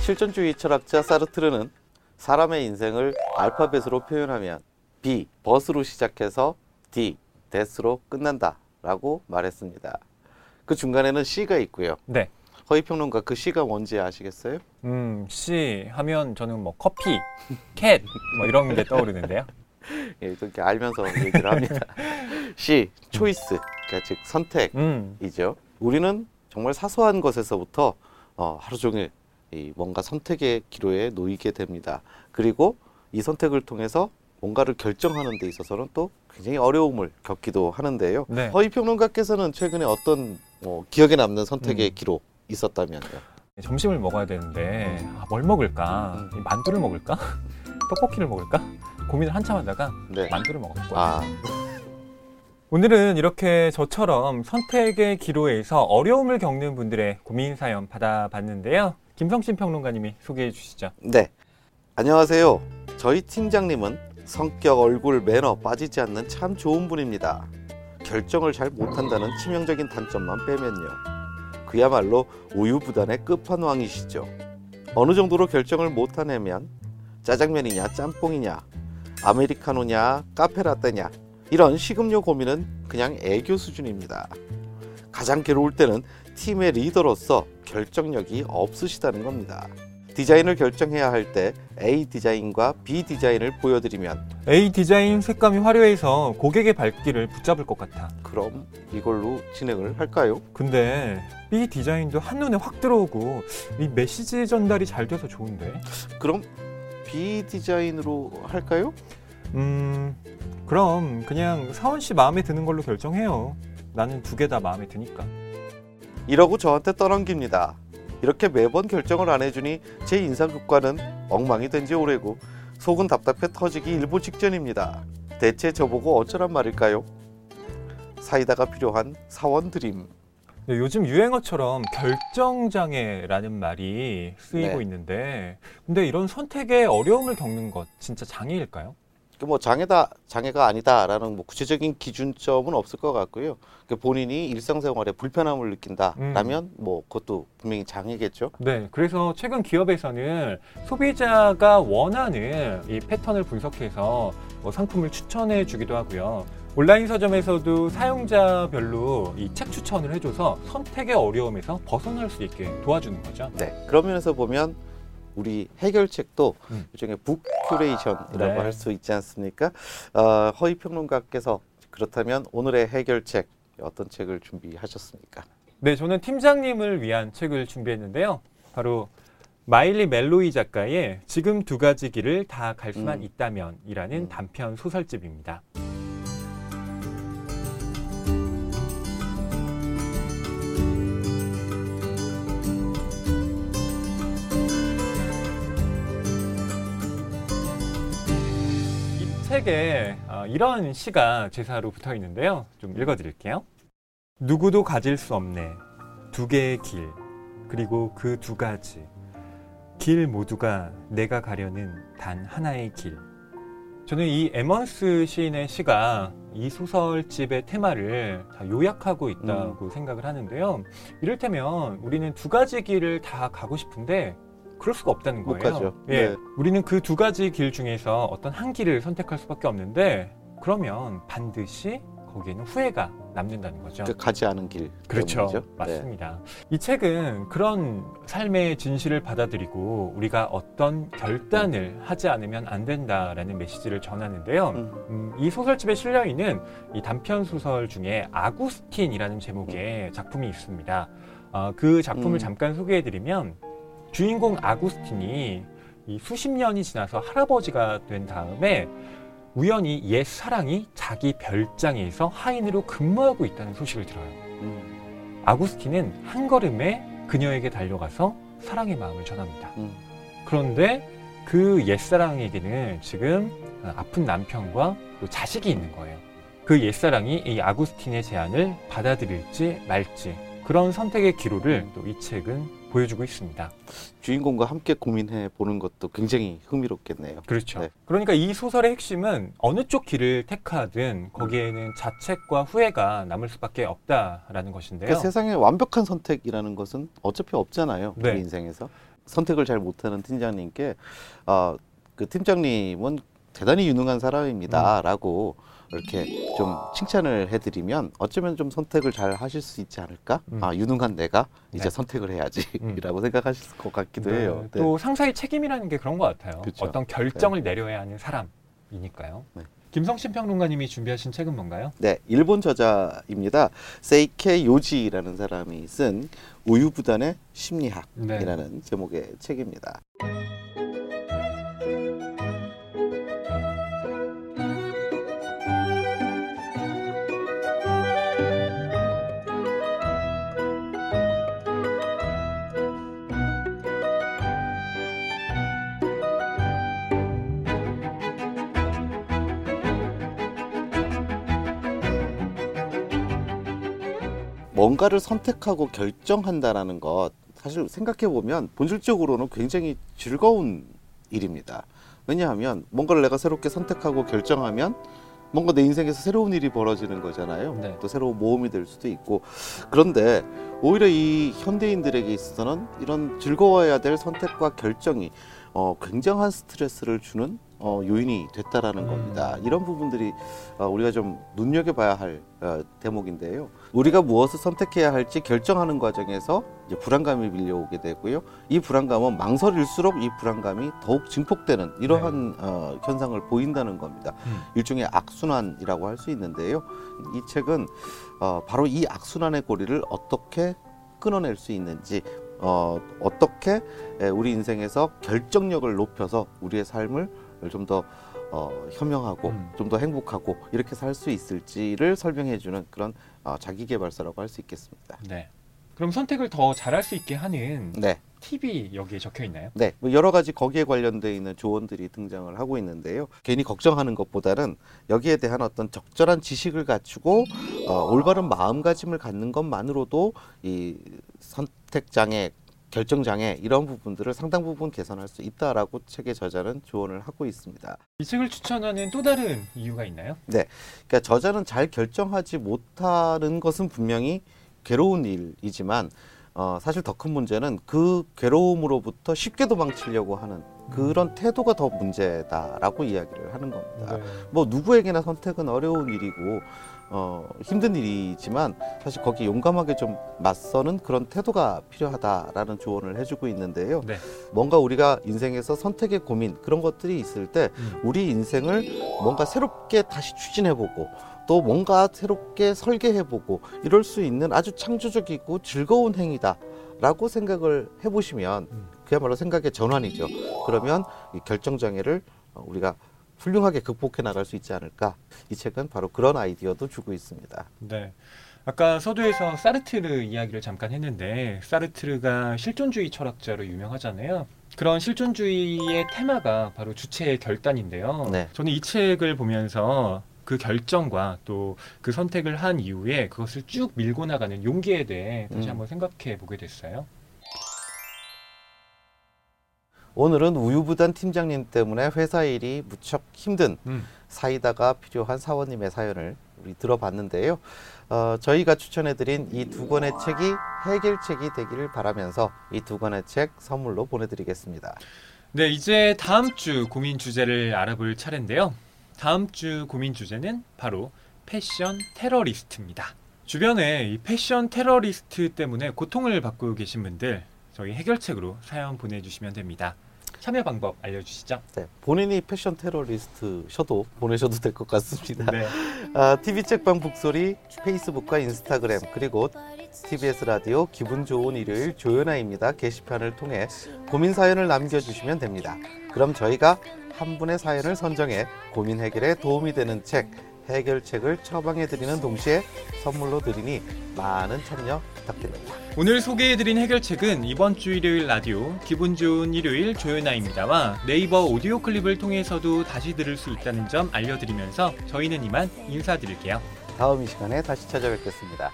실존주의 철학자 사르트르는 사람의 인생을 알파벳으로 표현하면 B, 벗으로 시작해서 D, 데스로 끝난다 라고 말했습니다. 그 중간에는 C가 있고요. 네. 허위평론가 그 C가 뭔지 아시겠어요? 음, C 하면 저는 뭐 커피, 캣, 뭐 이런 게 떠오르는데요. 예, 이렇게 알면서 얘기를 합니다. C, 초이스, 그러니까 즉 음, 선택이죠. 우리는 정말 사소한 것에서부터 어, 하루 종일 이 뭔가 선택의 기로에 놓이게 됩니다. 그리고 이 선택을 통해서 뭔가를 결정하는 데 있어서는 또 굉장히 어려움을 겪기도 하는데요. 네. 허위 평론가께서는 최근에 어떤 뭐 기억에 남는 선택의 음. 기로 있었다면요? 점심을 먹어야 되는데 아, 뭘 먹을까? 음. 이 만두를 먹을까? 떡볶이를 먹을까? 고민을 한참 하다가 네. 만두를 먹었고요. 아, 오늘은 이렇게 저처럼 선택의 기로에서 어려움을 겪는 분들의 고민 사연 받아봤는데요. 김성신 평론가님이 소개해 주시죠. 네. 안녕하세요. 저희 팀장님은 성격, 얼굴, 매너 빠지지 않는 참 좋은 분입니다. 결정을 잘 못한다는 치명적인 단점만 빼면요. 그야말로 우유부단의 끝판왕이시죠. 어느 정도로 결정을 못하냐면 짜장면이냐 짬뽕이냐 아메리카노냐 카페라떼냐 이런 식음료 고민은 그냥 애교 수준입니다. 가장 괴로울 때는 팀의 리더로서 결정력이 없으시다는 겁니다. 디자인을 결정해야 할 때 A 디자인과 B 디자인을 보여드리면 A 디자인 색감이 화려해서 고객의 발길을 붙잡을 것 같아. 그럼 이걸로 진행을 할까요? 근데 B 디자인도 한눈에 확 들어오고 이 메시지 전달이 잘 돼서 좋은데. 그럼 B 디자인으로 할까요? 음, 그럼 그냥 사원 씨 마음에 드는 걸로 결정해요. 나는 두 개 다 마음에 드니까. 이러고 저한테 떠넘깁니다. 이렇게 매번 결정을 안 해주니 제 인상극과는 엉망이 된 지 오래고 속은 답답해 터지기 일보 직전입니다. 대체 저보고 어쩌란 말일까요? 사이다가 필요한 사원 드림. 네, 요즘 유행어처럼 결정장애라는 말이 쓰이고 네. 있는데, 근데 이런 선택에 어려움을 겪는 것 진짜 장애일까요? 그뭐 장애다 장애가 아니다라는 뭐 구체적인 기준점은 없을 것 같고요. 그 본인이 일상생활에 불편함을 느낀다라면 뭐 그것도 분명히 장애겠죠. 네, 그래서 최근 기업에서는 소비자가 원하는 이 패턴을 분석해서 뭐 상품을 추천해 주기도 하고요. 온라인 서점에서도 사용자별로 이 책 추천을 해줘서 선택의 어려움에서 벗어날 수 있게 도와주는 거죠. 네. 그런 면에서 보면 우리 해결책도 음. 일종의 book curation이라고 네. 할수 있지 않습니까? 어, 허희 평론가께서 그렇다면 오늘의 해결책 어떤 책을 준비하셨습니까? 네, 저는 팀장님을 위한 책을 준비했는데요. 바로 마일리 멜로이 작가의 지금 두 가지 길을 다 갈 수만 음. 있다면이라는 음. 단편 소설집입니다. 책에 어, 이런 시가 제사로 붙어 있는데요. 좀 읽어드릴게요. 누구도 가질 수 없네. 두 개의 길, 그리고 그 두 가지. 길 모두가 내가 가려는 단 하나의 길. 저는 이 에먼스 시인의 시가 이 소설집의 테마를 다 요약하고 있다고 생각을 하는데요. 이를테면 우리는 두 가지 길을 다 가고 싶은데 그럴 수가 없다는 못 거예요. 가죠. 예. 네. 우리는 그 두 가지 길 중에서 어떤 한 길을 선택할 수밖에 없는데 그러면 반드시 거기에는 후회가 남는다는 거죠. 그 가지 않은 길 그렇죠. 때문이죠. 네. 맞습니다. 이 책은 그런 삶의 진실을 받아들이고 우리가 어떤 결단을 하지 않으면 안 된다라는 메시지를 전하는데요. 음. 음, 이 소설집에 실려 있는 이 단편 소설 중에 아구스틴이라는 제목의 작품이 있습니다. 어, 그 작품을 음. 잠깐 소개해드리면 주인공 아구스틴이 이 수십 년이 지나서 할아버지가 된 다음에 우연히 옛 사랑이 자기 별장에서 하인으로 근무하고 있다는 소식을 들어요. 음. 아구스틴은 한 걸음에 그녀에게 달려가서 사랑의 마음을 전합니다. 음. 그런데 그 옛사랑에게는 지금 아픈 남편과 또 자식이 있는 거예요. 그 옛사랑이 이 아구스틴의 제안을 받아들일지 말지 그런 선택의 기로를 또 이 책은 보여주고 있습니다. 주인공과 함께 고민해 보는 것도 굉장히 흥미롭겠네요. 그렇죠. 네. 그러니까 이 소설의 핵심은 어느 쪽 길을 택하든 거기에는 자책과 후회가 남을 수밖에 없다라는 것인데요. 그러니까 세상에 완벽한 선택이라는 것은 어차피 없잖아요. 네. 우리 인생에서. 선택을 잘 못하는 팀장님께 어, 그 팀장님은 대단히 유능한 사람입니다라고 이렇게 좀 칭찬을 해드리면 어쩌면 좀 선택을 잘 하실 수 있지 않을까? 음. 아 유능한 내가 이제 네. 선택을 음. 해야지라고 생각하실 것 같기도 해요. 네. 또 상사의 책임이라는 게 그런 것 같아요. 그쵸. 어떤 결정을 내려야 하는 사람이니까요. 네. 김성신 평론가님이 준비하신 책은 뭔가요? 네, 일본 저자입니다. 세이케 요지라는 사람이 쓴 우유부단의 심리학이라는 네. 제목의 책입니다. 뭔가를 선택하고 결정한다라는 것 사실 생각해 보면 본질적으로는 굉장히 즐거운 일입니다. 왜냐하면 뭔가를 내가 새롭게 선택하고 결정하면 뭔가 내 인생에서 새로운 일이 벌어지는 거잖아요. 네. 또 새로운 모험이 될 수도 있고 그런데 오히려 이 현대인들에게 있어서는 이런 즐거워야 될 선택과 결정이 어, 굉장한 스트레스를 주는 어, 요인이 됐다라는 음. 겁니다. 이런 부분들이 어, 우리가 좀 눈여겨봐야 할 어, 대목인데요. 우리가 무엇을 선택해야 할지 결정하는 과정에서 이제 불안감이 밀려오게 되고요. 이 불안감은 망설일수록 이 불안감이 더욱 증폭되는 이러한 어, 현상을 보인다는 겁니다. 음. 일종의 악순환이라고 할 수 있는데요. 이 책은 어, 바로 이 악순환의 고리를 어떻게 끊어낼 수 있는지 어, 어떻게 에, 우리 인생에서 결정력을 높여서 우리의 삶을 좀더 어, 현명하고 음. 좀더 행복하고 이렇게 살 수 있을지를 설명해주는 그런 어, 자기계발서라고 할 수 있겠습니다. 네. 그럼 선택을 더 잘할 수 있게 하는 네. 팁이 여기에 적혀 있나요? 네, 뭐 여러 가지 거기에 관련돼 있는 조언들이 등장을 하고 있는데요. 괜히 걱정하는 것보다는 여기에 대한 어떤 적절한 지식을 갖추고 어, 올바른 마음가짐을 갖는 것만으로도 이 선택 장애, 결정 장애 이런 부분들을 상당 부분 개선할 수 있다라고 책의 저자는 조언을 하고 있습니다. 이 책을 추천하는 또 다른 이유가 있나요? 그러니까 저자는 잘 결정하지 못하는 것은 분명히 괴로운 일이지만 어, 사실 더 큰 문제는 그 괴로움으로부터 쉽게 도망치려고 하는 그런 태도가 더 문제다라고 이야기를 하는 겁니다. 네. 뭐 누구에게나 선택은 어려운 일이고 어, 힘든 일이지만 사실 거기 용감하게 좀 맞서는 그런 태도가 필요하다라는 조언을 해주고 있는데요. 네. 뭔가 우리가 인생에서 선택의 고민 그런 것들이 있을 때 음. 우리 인생을 뭔가 새롭게 다시 추진해보고 또 뭔가 새롭게 설계해보고 이럴 수 있는 아주 창조적이고 즐거운 행위다라고 생각을 해보시면 음. 그야말로 생각의 전환이죠. 그러면 이 결정 장애를 어, 우리가 훌륭하게 극복해 나갈 수 있지 않을까. 이 책은 바로 그런 아이디어도 주고 있습니다. 네. 아까 서두에서 사르트르 이야기를 잠깐 했는데 사르트르가 실존주의 철학자로 유명하잖아요. 그런 실존주의의 테마가 바로 주체의 결단인데요. 네. 저는 이 책을 보면서 그 결정과 또 그 선택을 한 이후에 그것을 쭉 밀고 나가는 용기에 대해 다시 음. 한번 생각해 보게 됐어요. 오늘은 우유부단 팀장님 때문에 회사 일이 무척 힘든 음. 사이다가 필요한 사원님의 사연을 우리 들어봤는데요. 어, 저희가 추천해드린 이 두 권의 책이 해결책이 되기를 바라면서 이 두 권의 책 선물로 보내드리겠습니다. 네, 이제 다음 주 고민 주제를 알아볼 차례인데요. 다음 주 고민 주제는 바로 패션 테러리스트입니다. 주변에 이 패션 테러리스트 때문에 고통을 받고 계신 분들 저희 해결책으로 사연 보내주시면 됩니다. 참여 방법 알려주시죠. 네, 본인이 패션 테러리스트셔도 보내셔도 될 것 같습니다. 네, 아, TV 책방 북소리 페이스북과 인스타그램 그리고 TBS 라디오 기분 좋은 일요일 조연아입니다 게시판을 통해 고민 사연을 남겨주시면 됩니다. 그럼 저희가 한 분의 사연을 선정해 고민 해결에 도움이 되는 책 해결책을 처방해 드리는 동시에 선물로 드리니 많은 참여 부탁드립니다. 오늘 소개해드린 해결책은 이번 주 일요일 라디오 기분 좋은 일요일 조연아입니다와 네이버 오디오 클립을 통해서도 다시 들을 수 있다는 점 알려드리면서 저희는 이만 인사드릴게요. 다음 이 시간에 다시 찾아뵙겠습니다.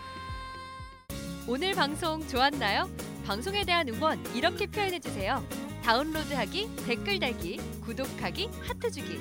오늘 방송 좋았나요? 방송에 대한 응원 이렇게 표현해 주세요. 다운로드하기, 댓글 달기, 구독하기, 하트 주기.